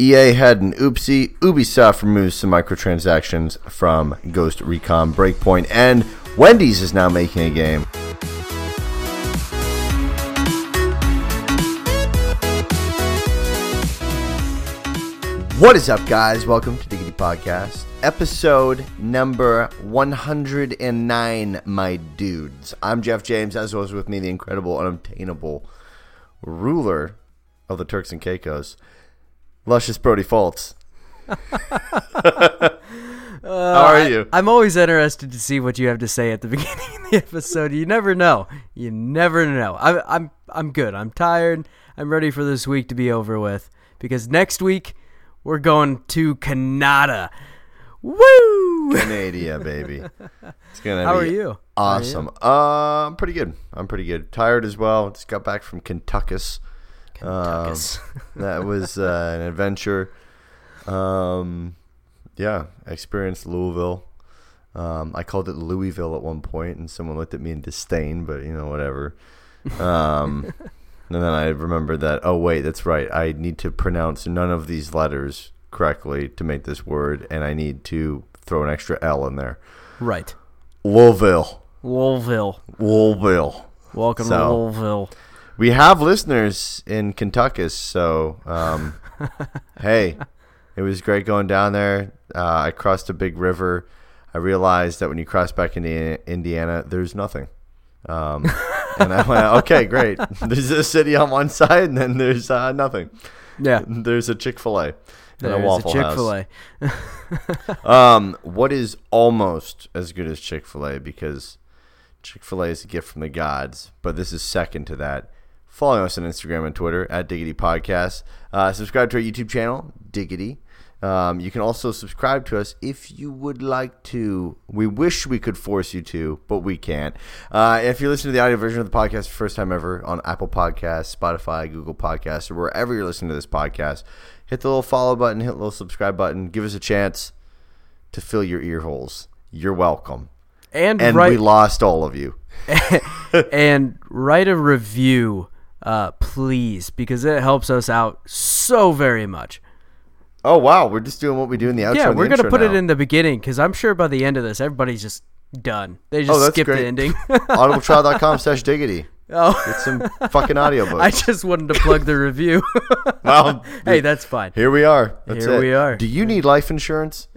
EA had an oopsie. Ubisoft removes some microtransactions from Ghost Recon Breakpoint, and Wendy's is now making a game. What is up, guys? Welcome to Diggity Podcast, episode number 109, my dudes. I'm Jeff James, as was with me, the incredible, unobtainable ruler of the Turks and Caicos, Luscious Brody Fultz. How are you? I'm always interested to see what you have to say at the beginning of the episode. You never know. You never know. I'm I'm I'm good. I'm tired. I'm ready for this week to be over with because next week we're going to Canada. Woo! Canada, baby. It's gonna How be are you? How are you? awesome. Uh, I'm pretty good. I'm pretty good. Tired as well. Just got back from Kentucky. Kentuckus. that was uh, an adventure. Um, yeah, I experienced Louisville. Um, I called it Louisville at one point, and someone looked at me in disdain, but you know, whatever. Um, and then I remembered that, oh, wait, that's right. I need to pronounce none of these letters correctly to make this word, and I need to throw an extra L in there. right. Louisville. Louisville. Louisville. Welcome So- to Louisville. We have listeners in Kentucky, so um, hey, it was great going down there. Uh, I crossed a big river. I realized that when you cross back into Indiana, there's nothing. Um, and I went, okay, great. There's a city on one side, and then there's uh, nothing. Yeah. There's a Chick Fil A and There's a Waffle Chick House. Fil A. Um, what is almost as good as Chick Fil A because Chick Fil A is a gift from the gods, but this is second to that. Follow us on Instagram and Twitter at Diggity Podcast. Uh, subscribe to our YouTube channel, Diggity. Um, you can also subscribe to us if you would like to. We wish we could force you to, but we can't. Uh, if you're listening to the audio version of the podcast for the first time ever on Apple Podcasts, Spotify, Google Podcasts, or wherever you're listening to this podcast, hit the little follow button, hit the little subscribe button, give us a chance to fill your ear holes. You're welcome. And, And we lost all of you. and write a review, uh, please, because it helps us out so very much. Oh wow, we're just doing what we do in the outro. yeah, we're gonna put it in the beginning because I'm sure by the end of this, everybody's just done. They just Oh, that's skip great. the ending. audibletrial.com slash diggity. oh, Get some fucking audiobooks. I just wanted to plug the review. well, hey, that's fine. here we are. That's Here it. we are. Do you need life insurance?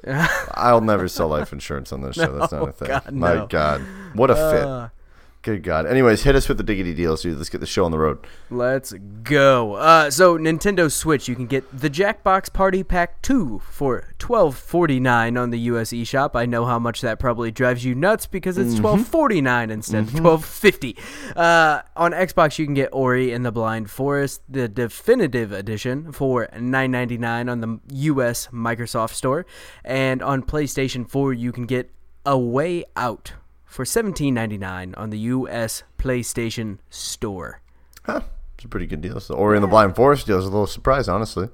I'll never sell life insurance on this show. That's not a thing. God, My no. God, what a fit. Good God. Anyways, hit us with the diggity deals, dude. Let's get the show on the road. Let's go. Uh, so Nintendo Switch, you can get the Jackbox Party Pack 2 for twelve forty nine on the US eShop. I know how much that probably drives you nuts because it's twelve forty nine instead of twelve fifty. Uh, on Xbox, you can get Ori and the Blind Forest, the definitive edition, for nine ninety nine on the US Microsoft Store, and on PlayStation Four, you can get A Way Out for seventeen ninety nine on the US PlayStation Store. Huh. It's a pretty good deal. So, Ori and the Blind Forest deal is a little surprise, honestly.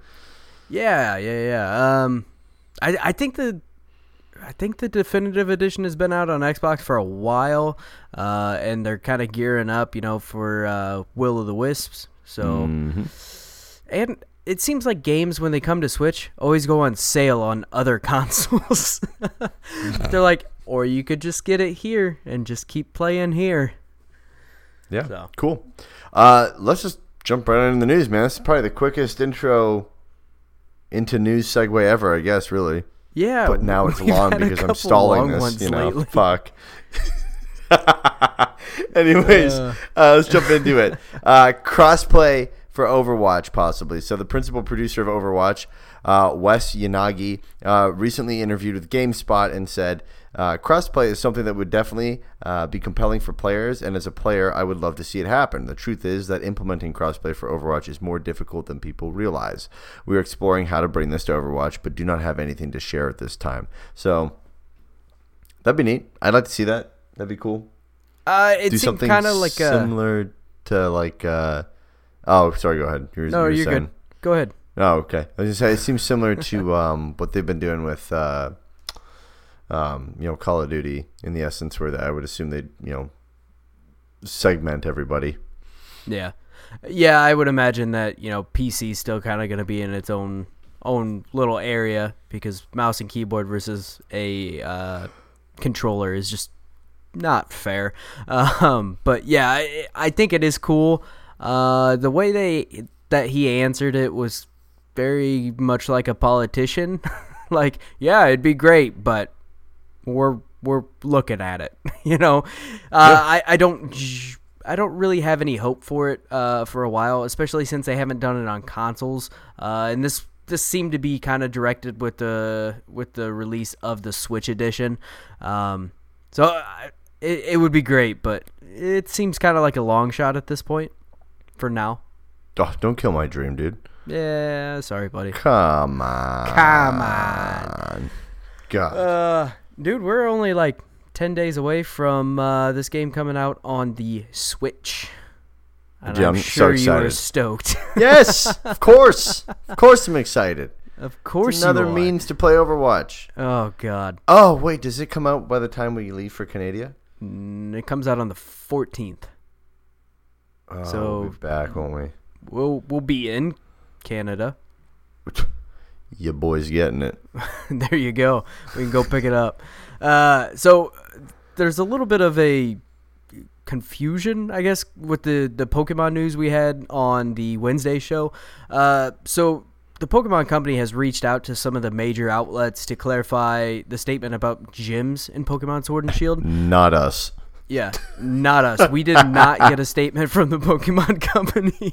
Yeah, yeah, yeah. Um, I I think the I think the definitive edition has been out on Xbox for a while, uh, and they're kind of gearing up, you know, for uh, Will of the Wisps. So, and it seems like games when they come to Switch always go on sale on other consoles. they're like, or you could just get it here and just keep playing here. Yeah. So. Cool. Uh, let's just jump right into the news, man. This is probably the quickest intro into news segue ever, I guess, really. Yeah, But now it's long because I'm stalling this, you know. lately. Fuck. Anyways, uh, let's jump into it. Uh, crossplay for Overwatch, possibly. So, the principal producer of Overwatch, uh, Wes Yanagi, uh, recently interviewed with GameSpot and said, uh, crossplay is something that would definitely uh, be compelling for players, and as a player, I would love to see it happen. The truth is that implementing crossplay for Overwatch is more difficult than people realize. We are exploring how to bring this to Overwatch, but do not have anything to share at this time. So, that'd be neat. I'd like to see that. That'd be cool Uh, it do something kind of like a. similar to like uh oh sorry go ahead you were, No, you were you're good. Go ahead. oh okay i was gonna say it seems similar to um what they've been doing with uh um you know call of duty in the essence where i would assume they'd you know segment everybody Yeah, yeah. I would imagine that you know PC still kind of going to be in its own own little area because mouse and keyboard versus a uh, controller is just not fair. Um, but yeah, I, I think it is cool. Uh, the way they that he answered it was very much like a politician. like, yeah, it'd be great, but we're we're looking at it. you know, uh, yeah. I I don't. I don't really have any hope for it uh, for a while, especially since they haven't done it on consoles. Uh, and this this seemed to be kind of directed with the with the release of the Switch edition. Um, so uh, it, it would be great, but it seems kind of like a long shot at this point for now. Oh, don't kill my dream, dude. Yeah, sorry, buddy. Come on. Come on. God. Uh, dude, we're only like 10 days away from uh, this game coming out on the Switch. And yeah, I'm, I'm sure so you are stoked. yes, of course. Of course I'm excited. Of course it's another means to play Overwatch. Oh god. Oh, wait, does it come out by the time we leave for Canada? It comes out on the 14th. Oh, so we'll be back, won't we? We'll we'll be in Canada. Your boy's getting it. there you go. We can go pick it up. Uh, so there's a little bit of a confusion, I guess, with the the Pokemon news we had on the Wednesday show. Uh, so the Pokemon Company has reached out to some of the major outlets to clarify the statement about gyms in Pokemon Sword and Shield. Not us. Yeah, not us. We did not get a statement from the Pokemon Company.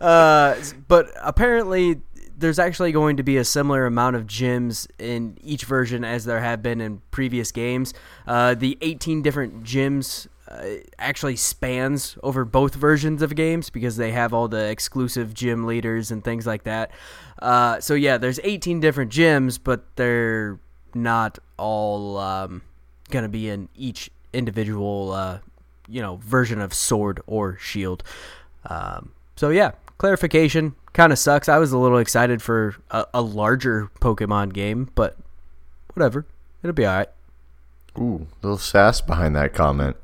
uh, but apparently, there's actually going to be a similar amount of gyms in each version as there have been in previous games. Uh, the 18 different gyms uh, actually spans over both versions of games because they have all the exclusive gym leaders and things like that. Uh, so yeah, there's 18 different gyms, but they're not all um, gonna be in each individual, uh, you know, version of sword or shield. Um, so yeah, clarification kind of sucks. I was a little excited for a, a larger Pokemon game, but whatever, it'll be all right. Ooh, little sass behind that comment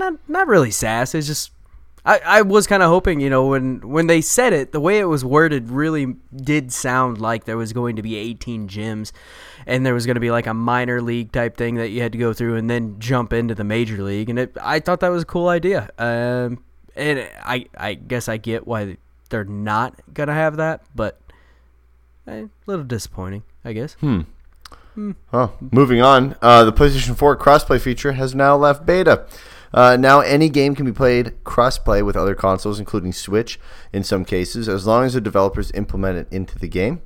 not not really sass. It's just I, I was kind of hoping, you know, when when they said it, the way it was worded really did sound like there was going to be 18 gyms, and there was going to be like a minor league type thing that you had to go through and then jump into the major league, and it, I thought that was a cool idea. Um, and I I guess I get why they're not gonna have that, but eh, a little disappointing, I guess. Hmm. Hmm. Oh, moving on. Uh, the PlayStation 4 crossplay feature has now left beta. Uh, now, any game can be played cross-play with other consoles, including Switch in some cases, as long as the developers implement it into the game.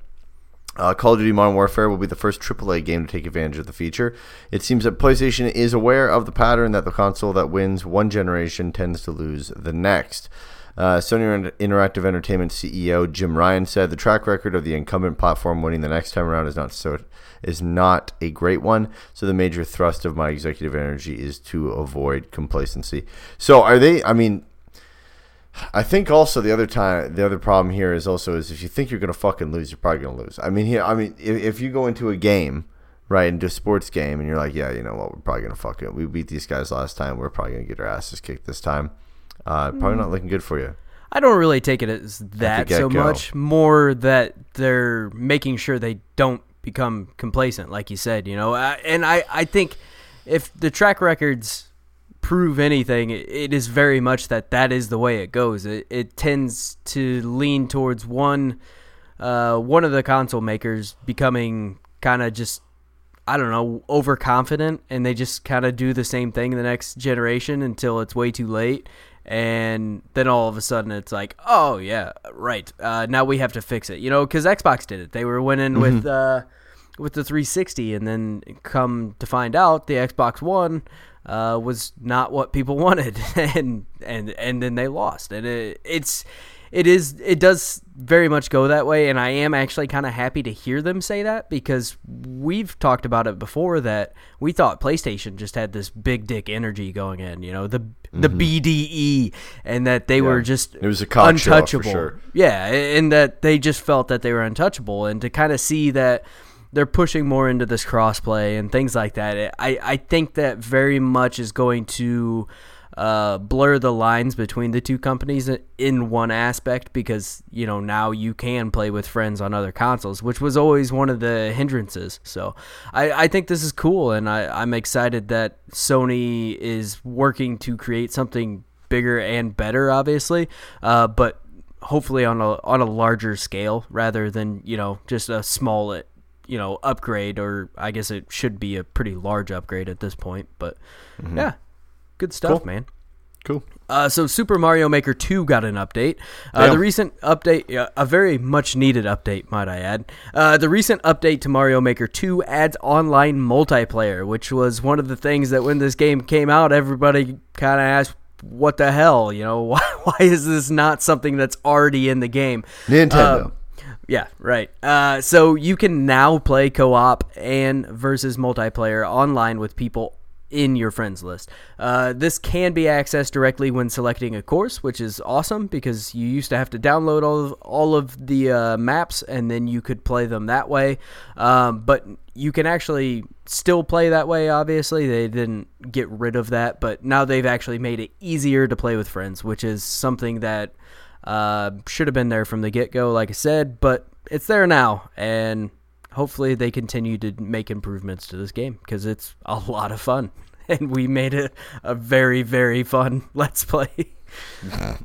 Uh, Call of Duty Modern Warfare will be the first AAA game to take advantage of the feature. It seems that PlayStation is aware of the pattern that the console that wins one generation tends to lose the next. Uh, Sony Interactive Entertainment CEO Jim Ryan said the track record of the incumbent platform winning the next time around is not so is not a great one. So the major thrust of my executive energy is to avoid complacency. So are they? I mean, I think also the other time the other problem here is also is if you think you're gonna fucking lose, you're probably gonna lose. I mean, here, I mean, if, if you go into a game right into a sports game and you're like, yeah, you know what, we're probably gonna fuck it. We beat these guys last time. We're probably gonna get our asses kicked this time uh, probably not looking good for you. I don't really take it as that so much. More that they're making sure they don't become complacent, like you said. You know, and I I think if the track records prove anything, it is very much that that is the way it goes. It, it tends to lean towards one uh, one of the console makers becoming kind of just I don't know overconfident, and they just kind of do the same thing in the next generation until it's way too late, and then all of a sudden it's like, oh yeah, right. Uh, now we have to fix it, you know, because Xbox did it. They were winning mm-hmm. with uh, with the 360, and then come to find out, the Xbox One uh, was not what people wanted, and and and then they lost, and it, it's it is it does very much go that way and i am actually kind of happy to hear them say that because we've talked about it before that we thought playstation just had this big dick energy going in you know the mm-hmm. the bde and that they yeah. were just it was a untouchable sure. yeah and that they just felt that they were untouchable and to kind of see that they're pushing more into this crossplay and things like that i i think that very much is going to uh, blur the lines between the two companies in one aspect because you know now you can play with friends on other consoles, which was always one of the hindrances. So I, I think this is cool, and I, I'm excited that Sony is working to create something bigger and better, obviously, uh, but hopefully on a on a larger scale rather than you know just a small you know upgrade or I guess it should be a pretty large upgrade at this point. But mm-hmm. yeah, good stuff, cool. man. Cool. Uh, so Super Mario Maker 2 got an update. Uh, the recent update, uh, a very much needed update, might I add. Uh, the recent update to Mario Maker 2 adds online multiplayer, which was one of the things that when this game came out, everybody kind of asked, what the hell? You know, why, why is this not something that's already in the game? Nintendo. Uh, yeah, right. Uh, so you can now play co-op and versus multiplayer online with people in your friends list. Uh, this can be accessed directly when selecting a course, which is awesome because you used to have to download all of, all of the uh, maps and then you could play them that way. Um, but you can actually still play that way, obviously. They didn't get rid of that, but now they've actually made it easier to play with friends, which is something that uh, should have been there from the get go, like I said, but it's there now. And hopefully they continue to make improvements to this game because it's a lot of fun. And we made it a very, very fun Let's Play.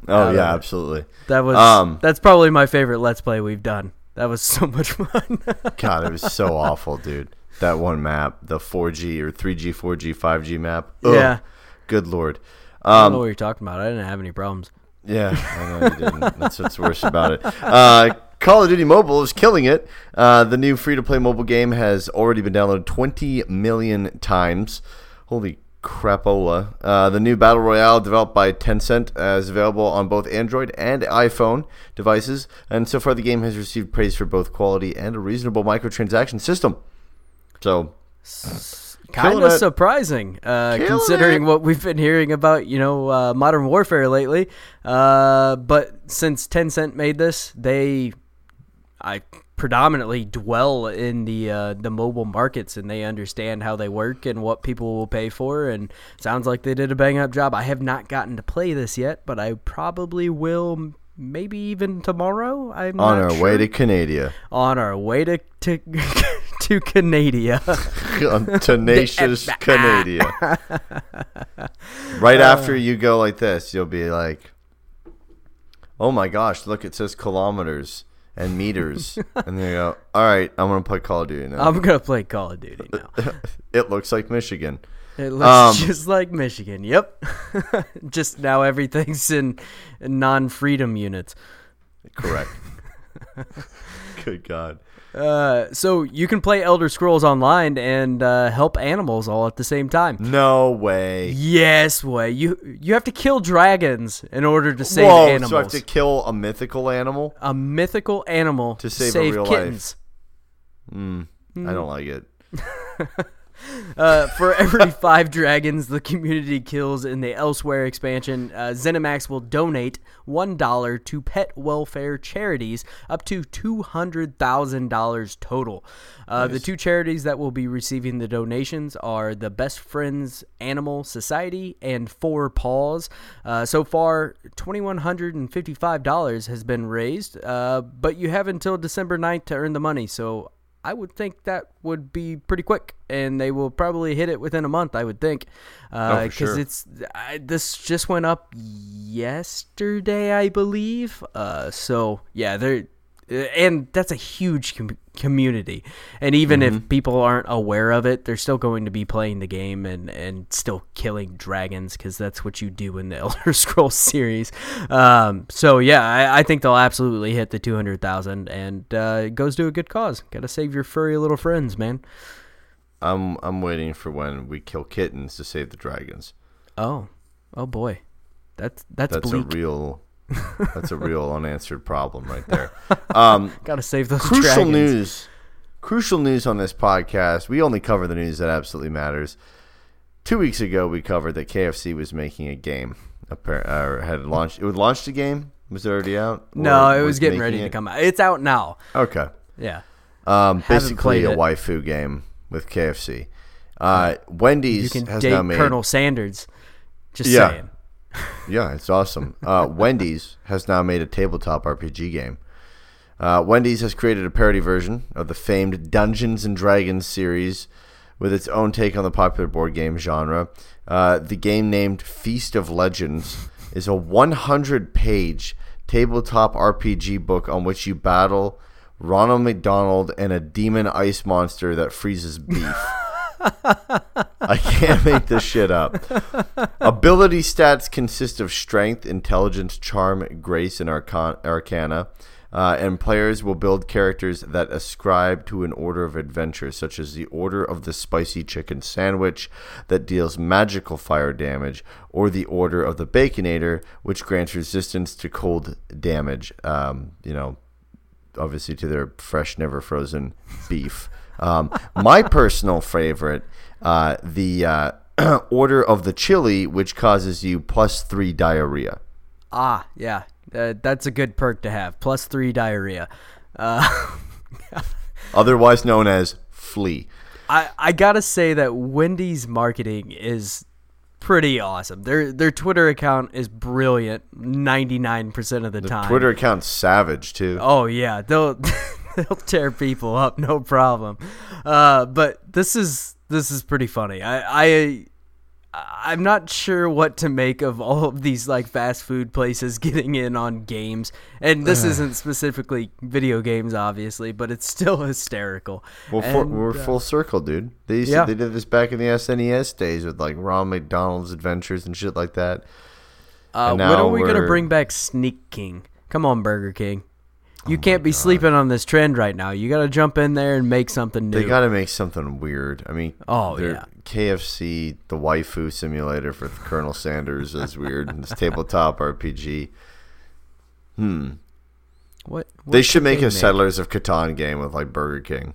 oh, yeah, absolutely. That was um, that's probably my favorite Let's Play we've done. That was so much fun. God, it was so awful, dude. That one map, the 4G or 3G, 4G, 5G map. Ugh, yeah. Good lord. Um, I don't know um, what you're talking about. I didn't have any problems. Yeah, I know you didn't. That's what's worse about it. Uh, Call of Duty Mobile is killing it. Uh, the new free to play mobile game has already been downloaded 20 million times. Holy crapola. Uh, the new Battle Royale, developed by Tencent, is available on both Android and iPhone devices. And so far, the game has received praise for both quality and a reasonable microtransaction system. So. Kind of surprising, uh, considering it. what we've been hearing about, you know, uh, Modern Warfare lately. Uh, but since Tencent made this, they I predominantly dwell in the uh, the mobile markets and they understand how they work and what people will pay for and sounds like they did a bang up job. I have not gotten to play this yet, but I probably will maybe even tomorrow. I'm on our sure. way to Canada. On our way to to, to Canada. Tenacious Canada. right after you go like this, you'll be like, "Oh my gosh, look! It says kilometers." And meters, and they go, "All right, I'm gonna play Call of Duty now." I'm gonna play Call of Duty now. it looks like Michigan. It looks um, just like Michigan. Yep. just now everything's in, in non-freedom units. Correct. Good God. Uh, so you can play Elder Scrolls Online and uh, help animals all at the same time. No way. Yes way. You you have to kill dragons in order to save Whoa, animals. So I have to kill a mythical animal? A mythical animal to save, save a real kittens. life. Mm, mm. I don't like it. Uh, for every five dragons the community kills in the Elsweyr expansion, uh, ZeniMax will donate $1 to pet welfare charities, up to $200,000 total. Uh, nice. The two charities that will be receiving the donations are the Best Friends Animal Society and Four Paws. Uh, so far, $2,155 has been raised, uh, but you have until December 9th to earn the money, so I would think that would be pretty quick, and they will probably hit it within a month. I would think, because uh, oh, sure. it's I, this just went up yesterday, I believe. Uh, so yeah, they're and that's a huge community. And even mm-hmm. if people aren't aware of it, they're still going to be playing the game and, and still killing dragons because that's what you do in the Elder Scrolls series. Um, so yeah, I, I, think they'll absolutely hit the two hundred thousand, and uh, it goes to a good cause. Got to save your furry little friends, man. I'm I'm waiting for when we kill kittens to save the dragons. Oh, oh boy, that's that's that's bleak. a real that's a real unanswered problem right there. Um, Got to save those crucial dragons. news. Crucial news on this podcast. We only cover the news that absolutely matters. Two weeks ago, we covered that KFC was making a game. Or had launched. It was launched a game. Was it already out? No, it was, was getting ready it? to come out. It's out now. Okay. Yeah. Um, basically a it. waifu game with KFC. Uh, Wendy's you can has date Colonel Sanders. Just yeah. saying. Yeah, it's awesome. Uh, Wendy's has now made a tabletop RPG game. Uh, Wendy's has created a parody version of the famed Dungeons and Dragons series with its own take on the popular board game genre. Uh, the game named Feast of Legends is a 100 page tabletop RPG book on which you battle Ronald McDonald and a demon ice monster that freezes beef. I can't make this shit up. Ability stats consist of strength, intelligence, charm, grace, and arcan- arcana. Uh, and players will build characters that ascribe to an order of adventure, such as the Order of the Spicy Chicken Sandwich, that deals magical fire damage, or the Order of the Baconator, which grants resistance to cold damage. Um, you know, obviously to their fresh, never frozen beef. Um, my personal favorite, uh, the uh, Order of the Chili, which causes you plus three diarrhea. Ah, yeah, uh, that's a good perk to have. Plus three diarrhea. Uh, Otherwise known as flea. I I gotta say that Wendy's marketing is pretty awesome. Their their Twitter account is brilliant. Ninety nine percent of the, time. Twitter account's savage too. Oh yeah, they'll they'll tear people up, no problem. Uh, but this is this is pretty funny. I I I'm not sure what to make of all of these like fast food places getting in on games, and this isn't specifically video games, obviously, but it's still hysterical. Well, for, we're uh, full circle, dude. They used yeah. to, they did this back in the SNES days with like Ron McDonald's Adventures and shit like that. Uh, when are we gonna bring back Sneak King? Come on, Burger King. You can't be sleeping on this trend right now. You got to jump in there and make something new. They got to make something weird. I mean, Oh, yeah. KFC, the waifu simulator for Colonel Sanders is weird. This tabletop RPG. Hmm. what, what They should make they a Settlers of Catan game with like Burger King.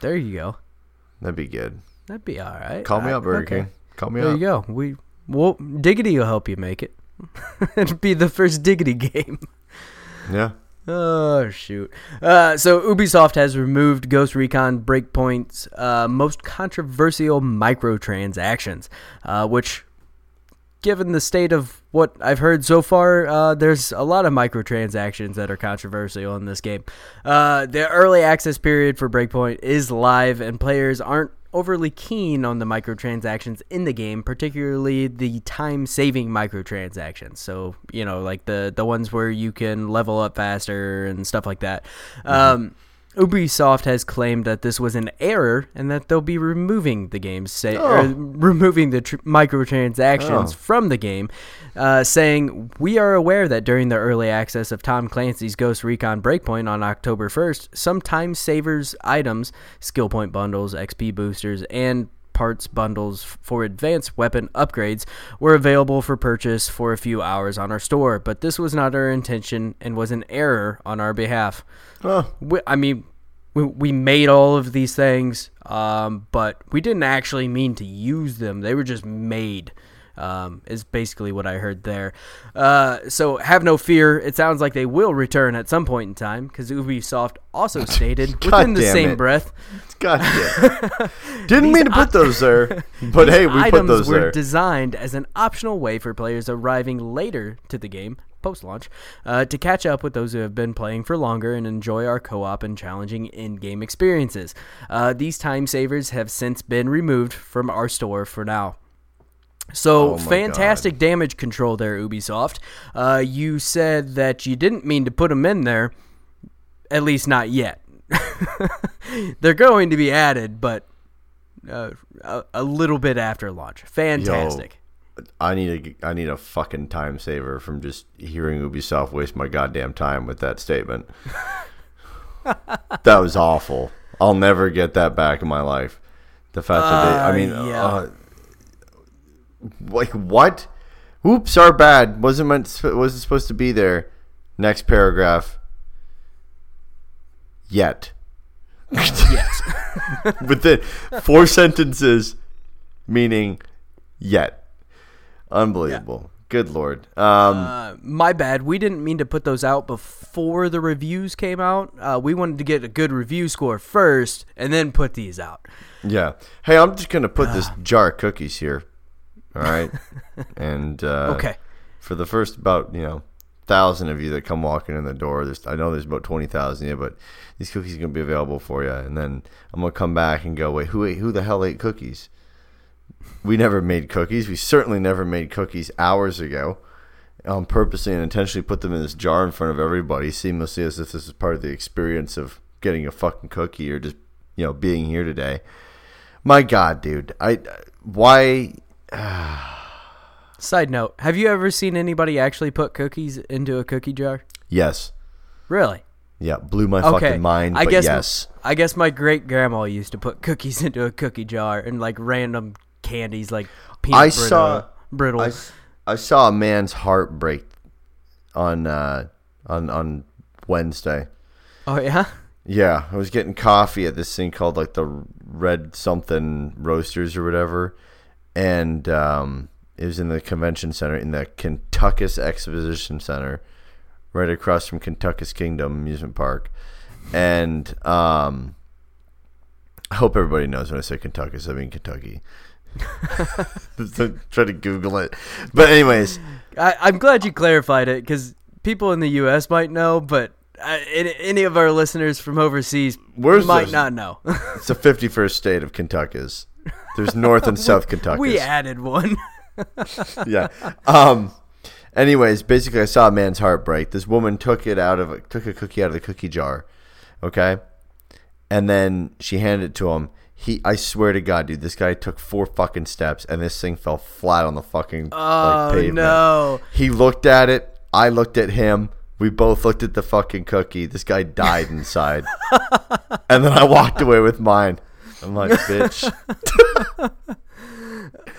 There you go. That'd be good. That'd be all right. Call me up, Burger okay. King. Call me There up. There you go. We well, Diggity will help you make it. It'd be the first Diggity game. Yeah. Oh shoot! Uh, so Ubisoft has removed Ghost Recon Breakpoint's uh, most controversial microtransactions, uh, which, given the state of what I've heard so far, uh, there's a lot of microtransactions that are controversial in this game. Uh, the early access period for Breakpoint is live, and players aren't overly keen on the microtransactions in the game, particularly the time-saving microtransactions. So you know, like the the ones where you can level up faster and stuff like that. Um, Ubisoft has claimed that this was an error and that they'll be removing the game's say Oh. removing the tr- microtransactions Oh. from the game, uh, saying we are aware that during the early access of Tom Clancy's Ghost Recon Breakpoint on October 1st, some time savers items, skill point bundles, XP boosters, and parts bundles for advanced weapon upgrades were available for purchase for a few hours on our store, but this was not our intention and was an error on our behalf. Oh, We, I mean, we, we made all of these things, um, but we didn't actually mean to use them. They were just made. Um, is basically what I heard there. Uh, so have no fear. It sounds like they will return at some point in time because Ubisoft also stated within the same it. breath God damn. Didn't mean to put those there, but hey, we put items those were there. designed as an optional way for players arriving later to the game post-launch uh, to catch up with those who have been playing for longer and enjoy our co-op and challenging in-game experiences. Uh, these time savers have since been removed from our store for now. So Oh fantastic damage control there, Ubisoft. Uh, you said that you didn't mean to put them in there, at least not yet. They're going to be added, but uh, a, a little bit after launch. Fantastic. I need a I need a fucking time saver from just hearing Ubisoft waste my goddamn time with that statement. that was awful. I'll never get that back in my life. The fact that they, I Uh, mean, yeah. Uh, like what? Oops, our bad. Wasn't meant. Wasn't supposed to be there. Next paragraph. Yet. yes. Within four sentences, meaning yet. Unbelievable. Good lord. Um, Uh, my bad. We didn't mean to put those out before the reviews came out. Uh, we wanted to get a good review score first and then put these out. yeah. Hey, I'm just gonna put this jar of cookies here. All right. and uh, Okay. for the first about you know thousand of you that come walking in the door. There's I know there's about twenty thousand, yeah, but these cookies are gonna be available for you. And then I'm gonna come back and go, wait, who ate, who the hell ate cookies? We never made cookies. We certainly never made cookies hours ago. Um, purposely and intentionally put them in this jar in front of everybody, seamlessly as if this is part of the experience of getting a fucking cookie or just you know being here today. My God, dude, I why Side note: Have you ever seen anybody actually put cookies into a cookie jar? yes, Really? yeah, blew my Okay. fucking mind. I but guess yes, I guess my great grandma used to put cookies into a cookie jar and like random candies like peanut I brittle, saw- brittle. I, I saw a man's heart break on uh, on on Wednesday. oh yeah. Yeah, I was getting coffee at this thing called like the Red Something Roasters or whatever, and um, it was in the convention center in the Kentuckus Exposition Center, right across from Kentuckus Kingdom Amusement Park, and um, I hope everybody knows when I say Kentuckus, I mean Kentucky. So Try to Google it, but anyways, I, I'm glad you clarified it because people in the U.S. might know, but uh, any, of our listeners from overseas Where's might those- not know. it's the fifty-first state of Kentuckus. There's North and South Kentucky. we added one. yeah. Um. Anyways, basically, I saw a man's heart break. This woman took it out of a, took a cookie out of the cookie jar, okay, and then she handed it to him. He, I swear to God, dude, this guy took four fucking steps, and this thing fell flat on the fucking Oh like, pavement. no! He looked at it. I looked at him. We both looked at the fucking cookie. This guy died inside, and then I walked away with mine. I'm like, bitch.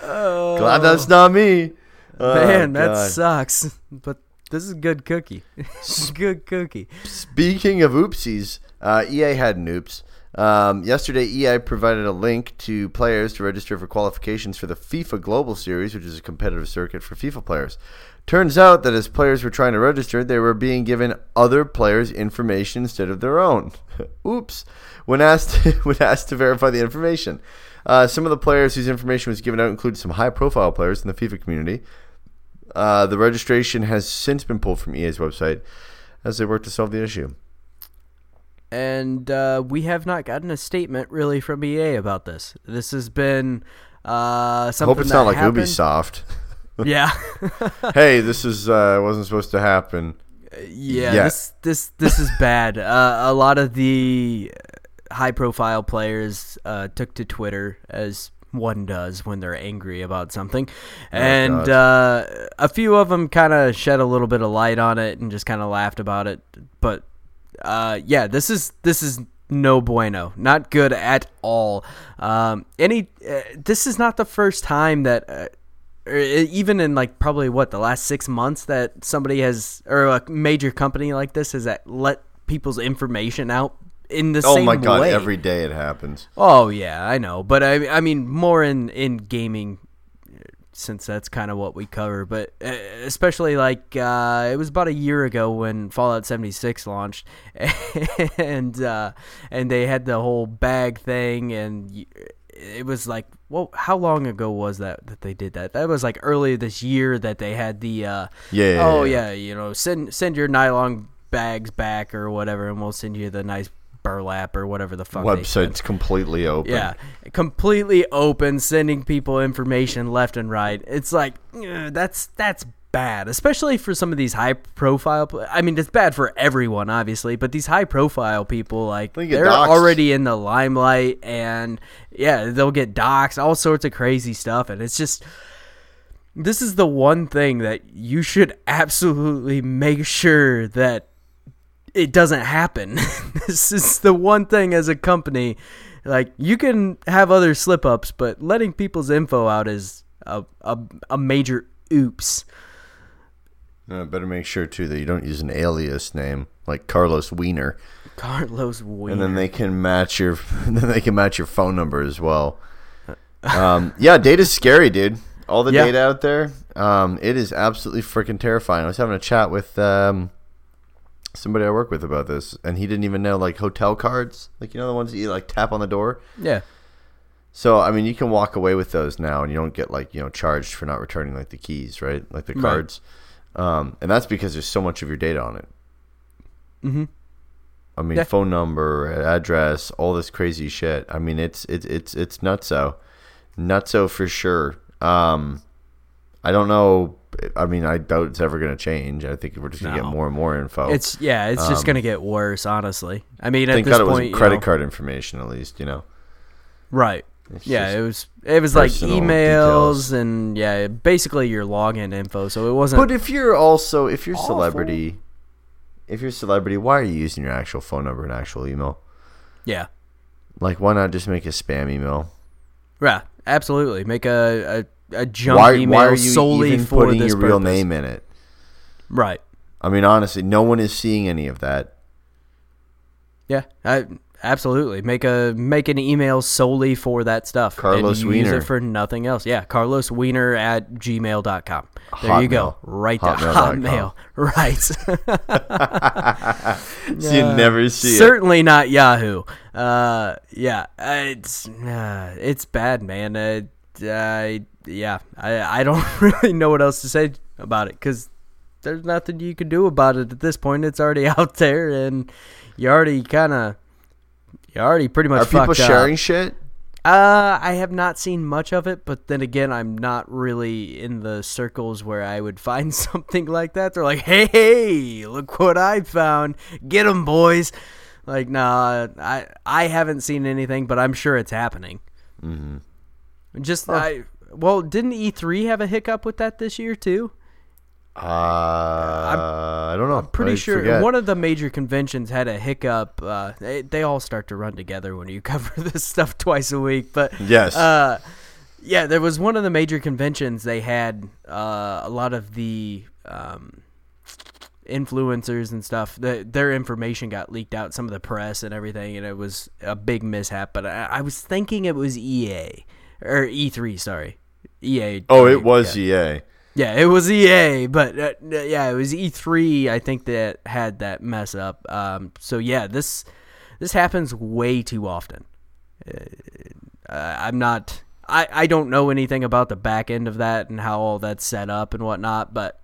Glad that's not me. Oh, Man, that sucks. But this is a good cookie. good cookie. Speaking of oopsies, uh, EA had an oops. Um, yesterday, EA provided a link to players to register for qualifications for the FIFA Global Series, which is a competitive circuit for FIFA players. Turns out that as players were trying to register, they were being given other players' information instead of their own. Oops. When asked, when asked to verify the information, uh, some of the players whose information was given out included some high-profile players in the FIFA community. Uh, the registration has since been pulled from EA's website as they work to solve the issue. and uh, we have not gotten a statement really from EA about this. This has been uh, I something hope it's not like happened. Ubisoft. Yeah, hey, this is uh, wasn't supposed to happen. yeah. Yeah. This this this is bad. Uh, a lot of the high-profile players uh, took to Twitter as one does when they're angry about something, and God. uh, a few of them kind of shed a little bit of light on it and just kind of laughed about it. But uh, yeah, this is this is no bueno, not good at all. Um, any, uh, this is not the first time that. Uh, or even in like probably what the last six months that somebody has or a major company like this has that let people's information out in the Oh same my god! way. Every day it happens. Oh yeah, I know, but I I mean more in in gaming since that's kind of what we cover, but uh, especially like uh, it was about a year ago when Fallout 76 launched, and uh, and they had the whole bag thing, and it was like, well, how long ago was that that they did that? That was like earlier this year that they had the uh, Yeah, yeah, oh yeah. yeah, you know, send send your nylon bags back or whatever, and we'll send you the nice burlap or whatever the fuck. Website's completely open. Yeah, completely open, sending people information left and right. It's like that's that's bad, especially for some of these high profile. I mean, it's bad for everyone, obviously, but these high profile people, like they they're doxxed. already in the limelight, and yeah, they'll get doxxed, all sorts of crazy stuff, and it's just. This is the one thing that you should absolutely make sure that it doesn't happen. this is the one thing as a company, like you can have other slip ups, but letting people's info out is a a, a major oops. Uh, better make sure too that you don't use an alias name like Carlos Wiener, Carlos Wiener. and then they can match your then they can match your phone number as well. Um, yeah, data's scary, dude. All the Yeah. data out there, um, it is absolutely freaking terrifying. I was having a chat with um, somebody I work with about this, and he didn't even know like hotel cards, like you know the ones that you like tap on the door. yeah, So I mean, you can walk away with those now, and you don't get like you know charged for not returning like the keys, right? Like the Right. Um, and that's because there's so much of your data on it. Mhm. I mean, Yeah. phone number, address, all this crazy shit. I mean, it's it's it's it's nutso, nutso for sure. Um, I don't know. I mean, I doubt it's ever going to change. I think we're just going to No. get more and more info. It's yeah, it's just gonna get worse. Honestly, I mean, at this God it point, was you credit know- card information, at least. You know. right? It's yeah, it was it was like emails details. and yeah, basically your login info. So it wasn't. But if you're also if you're Awful. celebrity, if you're celebrity, why are you using your actual phone number and actual email? yeah, Like, why not just make a spam email? yeah, absolutely. Make a a, a junk Why, email why are you solely even for putting this your real purpose. name in it? Right. I mean, honestly, no one is seeing any of that. Yeah, I, absolutely. Make a make an email solely for that stuff. Carlos and you Use Wiener. it for nothing else. Yeah, Carlos Wiener at gmail.com. There you go. Hotmail. Right there. Hotmail.com. Right. So you never see it. Certainly not Yahoo. Uh, yeah, it's uh, it's bad, man. Uh, I yeah, I I don't really know what else to say about it because there's nothing you can do about it at this point. It's already out there, and you already kind of you already pretty much Are people fucked up. sharing shit? Uh, I have not seen much of it, but then again, I'm not really in the circles where I would find something like that. They're like, "Hey, hey look what I found! Get 'em, boys!" Like, nah, I I haven't seen anything, but I'm sure it's happening. Mm-hmm. Just I well, didn't E3 have a hiccup with that this year too? Uh, I don't know. I'm pretty I sure forget. one of the major conventions had a hiccup. Uh, they, they all start to run together when you cover this stuff twice a week. But Yes. uh, yeah, there was one of the major conventions. They had uh, a lot of the um, influencers and stuff. The, their information got leaked out, some of the press and everything, and it was a big mishap. But I, I was thinking it was EA or E3. Sorry, EA. oh, it was EA. Yeah, it was EA, but uh, yeah, it was E3. I think that had that mess up. Um, so yeah, this this happens way too often. Uh, I'm not. I, I don't know anything about the back end of that and how all that's set up and whatnot, but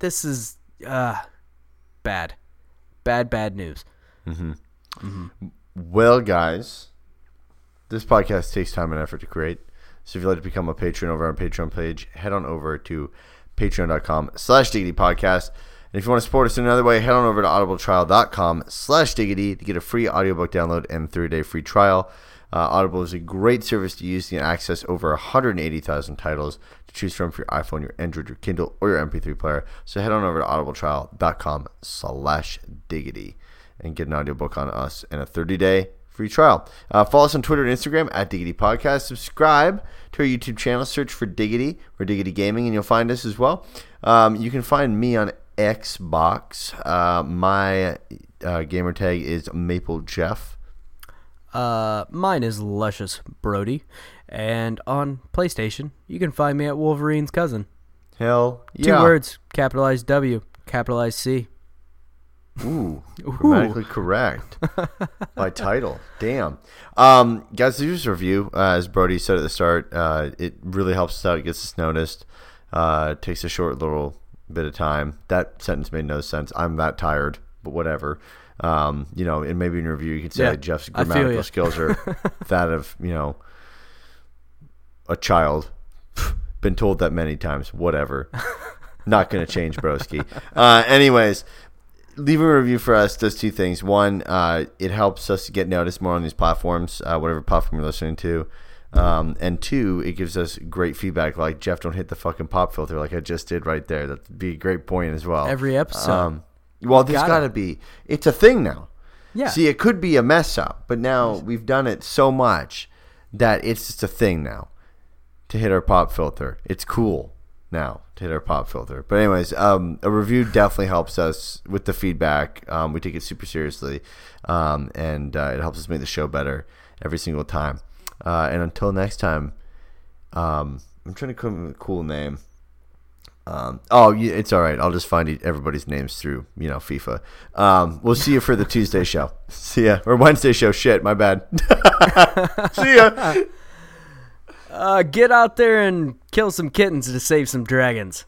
this is uh, bad, bad, bad news. Well, guys, this podcast takes time and effort to create. So if you'd like to become a patron over on our Patreon page, head on over to patreon.com slash diggity podcast. And if you want to support us in another way, head on over to audibletrial.com slash diggity to get a free audiobook download and 30-day free trial. Uh, Audible is a great service to use. Can access over 180,000 titles to choose from for your iPhone, your Android, your Kindle, or your MP3 player. So head on over to audibletrial.com slash diggity and get an audiobook on us and a 30-day free trial. Uh, follow us on Twitter and Instagram at Diggity Podcast. Subscribe to our YouTube channel. Search for Diggity or Diggity Gaming, and you'll find us as well. Um, you can find me on Xbox. Uh, my uh, gamer tag is Maple Jeff. Uh, mine is Luscious Brody, and on PlayStation, you can find me at Wolverine's cousin. Hell Two words: capitalized W, capitalized C. Ooh, grammatically correct by title. Damn. Um, guys, this review, uh, as Brody said at the start, uh, it really helps us out. It gets us noticed. Uh, takes a short little bit of time. That sentence made no sense. I'm that tired, but whatever. Um, you know, and maybe in review you could say Yeah, like Jeff's grammatical skills are that of you know a child. Been told that many times. Whatever. Not gonna change, broski. Uh, anyways, leave a review for us does two things. One, uh, it helps us get noticed more on these platforms, uh, whatever platform you're listening to. Um, and two, it gives us great feedback. Like Jeff, don't hit the fucking pop filter, like I just did right there. That'd be a great point as well. Every episode. Um, well, there's Gotta. got to be. It's a thing now. Yeah. See, it could be a mess up, but now we've done it so much that it's just a thing now to hit our pop filter. It's cool now to hit our pop filter. But anyways, um, a review definitely helps us with the feedback. Um, we take it super seriously, um, and uh, it helps us make the show better every single time. Uh, and until next time, um, I'm trying to come up with a cool name. Um, oh, it's all right. I'll just find everybody's names through, you know, FIFA. Um, we'll see you for the Tuesday show. See ya. Or Wednesday show. Shit, my bad. see ya. Uh, get out there and kill some kittens to save some dragons.